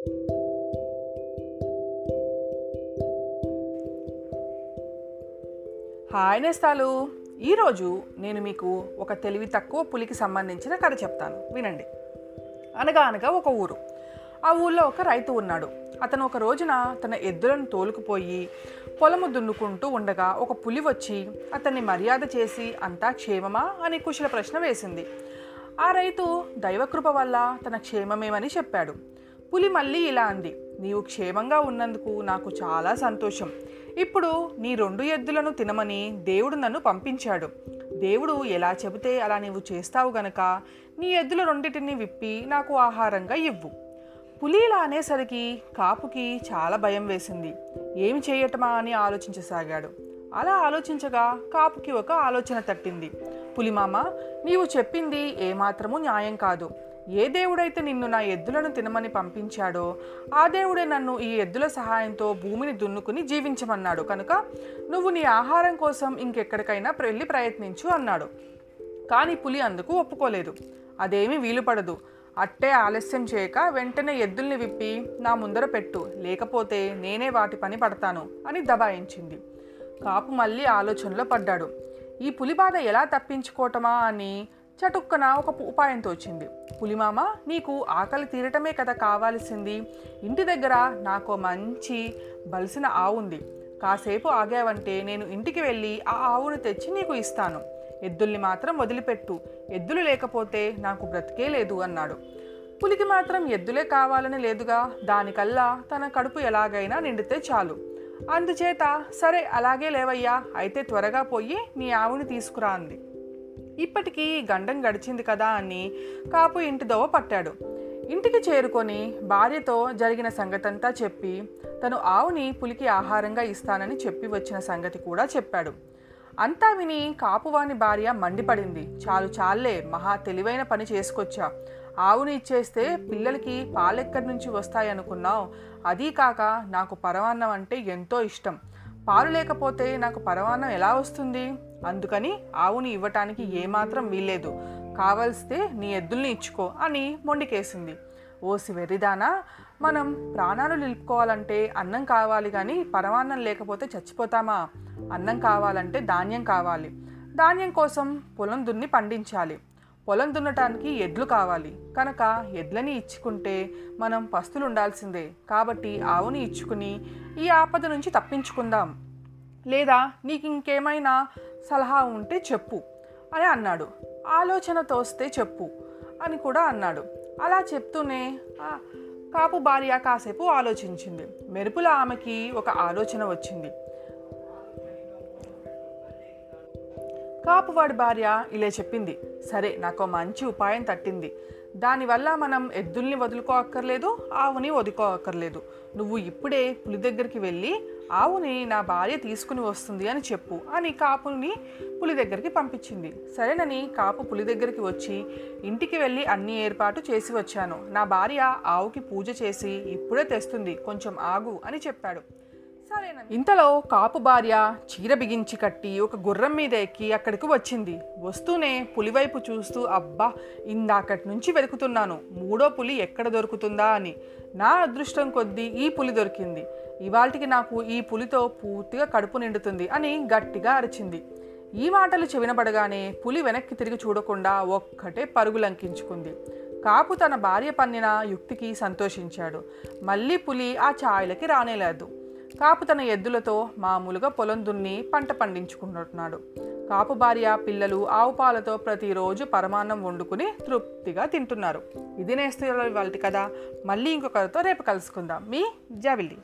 Hi నేస్తాలు. ఈరోజు నేను మీకు ఒక తెలివి తక్కువ పులికి సంబంధించిన కథ చెప్తాను. వినండి. అనగా అనగా ఒక ఊరు. ఆ ఊళ్ళో ఒక రైతు ఉన్నాడు. అతను ఒక రోజున తన ఎద్దులను తోలుకుపోయి పొలము దున్నుకుంటూ ఉండగా ఒక పులి వచ్చి అతన్ని మర్యాద చేసి అంతా క్షేమమా అని కుశల ప్రశ్న వేసింది. ఆ రైతు దైవకృప వల్ల తన క్షేమమేమని చెప్పాడు. పులి మళ్ళీ ఇలా అంది నీవు క్షేమంగా ఉన్నందుకు నాకు చాలా సంతోషం. ఇప్పుడు నీ రెండు ఎద్దులను తినమని దేవుడు నన్ను పంపించాడు. దేవుడు ఎలా చెబితే అలా నీవు చేస్తావు గనక నీ ఎద్దుల రెండింటిని విప్పి నాకు ఆహారంగా ఇవ్వు. పులి ఇలా అనేసరికి కాపుకి చాలా భయం వేసింది. ఏమి చేయటమా? అని ఆలోచించసాగాడు. అలా ఆలోచించగా కాపుకి ఒక ఆలోచన తట్టింది. పులిమామ నీవు చెప్పింది ఏమాత్రము న్యాయం కాదు. ఏ దేవుడైతే నిన్ను నా ఎద్దులను తినమని పంపించాడో ఆ దేవుడే నన్ను ఈ ఎద్దుల సహాయంతో భూమిని దున్నుకుని జీవించమన్నాడు. కనుక నువ్వు నీ ఆహారం కోసం ఇంకెక్కడికైనా వెళ్ళి ప్రయత్నించు అన్నాడు. కానీ పులి అందుకు ఒప్పుకోలేదు. అదేమీ వీలుపడదు. అట్టే ఆలస్యం చేయక వెంటనే ఎద్దుల్ని విప్పి నా ముందర పెట్టు లేకపోతే నేనే వాటి పని పడతాను అని దబాయించింది. కాపు మళ్ళీ ఆలోచనలో పడ్డాడు. ఈ పులి బాధ ఎలా తప్పించుకోవటమా అని చటుక్కన ఒక ఉపాయం తోచింది పులిమామ నీకు ఆకలి తీరటమే కదా కావాల్సింది. ఇంటి దగ్గర నాకు మంచి బలిసిన ఆవు ఉంది. కాసేపు ఆగావంటే నేను ఇంటికి వెళ్ళి ఆ ఆవును తెచ్చి నీకు ఇస్తాను. ఎద్దుల్ని మాత్రం వదిలిపెట్టు. ఎద్దులు లేకపోతే నాకు బ్రతికే లేదు అన్నాడు. పులికి మాత్రం ఎద్దులే కావాలని లేదుగా. దానికల్లా తన కడుపు ఎలాగైనా నిండితే చాలు. అందుచేత సరే అలాగే లేవయ్యా. అయితే త్వరగా పోయి నీ ఆవుని తీసుకురా అంది. ఇప్పటికీ గండం గడిచింది కదా అని కాపు ఇంటి దోవ పట్టాడు. ఇంటికి చేరుకొని భార్యతో జరిగిన సంగతంతా చెప్పి తను ఆవుని పులికి ఆహారంగా ఇస్తానని చెప్పి వచ్చిన సంగతి కూడా చెప్పాడు. అంతా విని కాపువాని భార్య మండిపడింది. చాలు చాలే మహా తెలివైన పని చేసుకొచ్చా. ఆవుని ఇచ్చేస్తే పిల్లలకి పాలెక్కడి నుంచి వస్తాయనుకున్నావు. అదీ కాక నాకు పరమాన్నం అంటే ఎంతో ఇష్టం. పాలు లేకపోతే నాకు పరమాన్నం ఎలా వస్తుంది? అందుకని ఆవుని ఇవ్వటానికి ఏమాత్రం వీల్లేదు. కావలిస్తే నీ ఎద్దుల్ని ఇచ్చుకో అని మొండికేసింది. ఓసి వెర్రిదానా మనం ప్రాణాలు నిలుపుకోవాలంటే అన్నం కావాలి కానీ పరమాన్నం లేకపోతే చచ్చిపోతామా? అన్నం కావాలంటే ధాన్యం కావాలి. ధాన్యం కోసం పొలం దున్ని పండించాలి. పొలం దున్నటానికి ఎడ్లు కావాలి. కనుక ఎడ్లని ఇచ్చుకుంటే మనం పస్తులు ఉండాల్సిందే కాబట్టి ఆవుని ఇచ్చుకుని ఈ ఆపద నుంచి తప్పించుకుందాం. లేదా నీకు ఇంకేమైనా సలహా ఉంటే చెప్పు అని అన్నాడు. ఆలోచన తోస్తే చెప్పు అని కూడా అన్నాడు. అలా చెప్తూనే కాపు భార్య కాసేపు ఆలోచించింది. మెరుపుల ఆమెకి ఒక ఆలోచన వచ్చింది. కాపువాడి భార్య ఇలా చెప్పింది. సరే నాకు మంచి ఉపాయం తట్టింది. దానివల్ల మనం ఎద్దుల్ని వదులుకోక్కర్లేదు ఆవుని వదులుకోక్కర్లేదు. నువ్వు ఇప్పుడే పులి దగ్గరికి వెళ్ళి ఆవుని నా భార్య తీసుకుని వస్తుంది అని చెప్పు అని కాపుని పులి దగ్గరికి పంపించింది. సరేనని కాపు పులి దగ్గరికి వచ్చి ఇంటికి వెళ్ళి అన్ని ఏర్పాటు చేసి వచ్చాను. నా భార్య ఆవుకి పూజ చేసి ఇప్పుడే తెస్తుంది. కొంచెం ఆగు అని చెప్పాడు. ఇంతలో కాపు భార్య చీర బిగించి కట్టి ఒక గుర్రం మీద ఎక్కి అక్కడికి వచ్చింది. వస్తూనే పులివైపు చూస్తూ అబ్బా ఇందాకటి నుంచి వెతుకుతున్నాను. మూడో పులి ఎక్కడ దొరుకుతుందా? అని. నా అదృష్టం కొద్దీ ఈ పులి దొరికింది. ఇవాళకి నాకు ఈ పులితో పూర్తిగా కడుపు నిండుతుంది అని గట్టిగా అరిచింది. ఈ మాటలు చెవినబడగానే పులి వెనక్కి తిరిగి చూడకుండా ఒక్కటే పరుగులంకించుకుంది కాపు తన భార్య పన్నిన యుక్తికి సంతోషించాడు. మళ్ళీ పులి ఆ ఛాయలకి రానేలేదు. కాపు తన ఎద్దులతో మామూలుగా పొలం దున్ని పంట పండించుకుంటున్నాడు. కాపు భార్య పిల్లలు ఆవు పాలతో ప్రతిరోజు పరమాన్నం వండుకుని తృప్తిగా తింటున్నారు. ఇది నేస్తే వాళ్ళ కదా. మళ్ళీ ఇంకొకరితో రేపు కలుసుకుందాం. మీ జావిల్లి.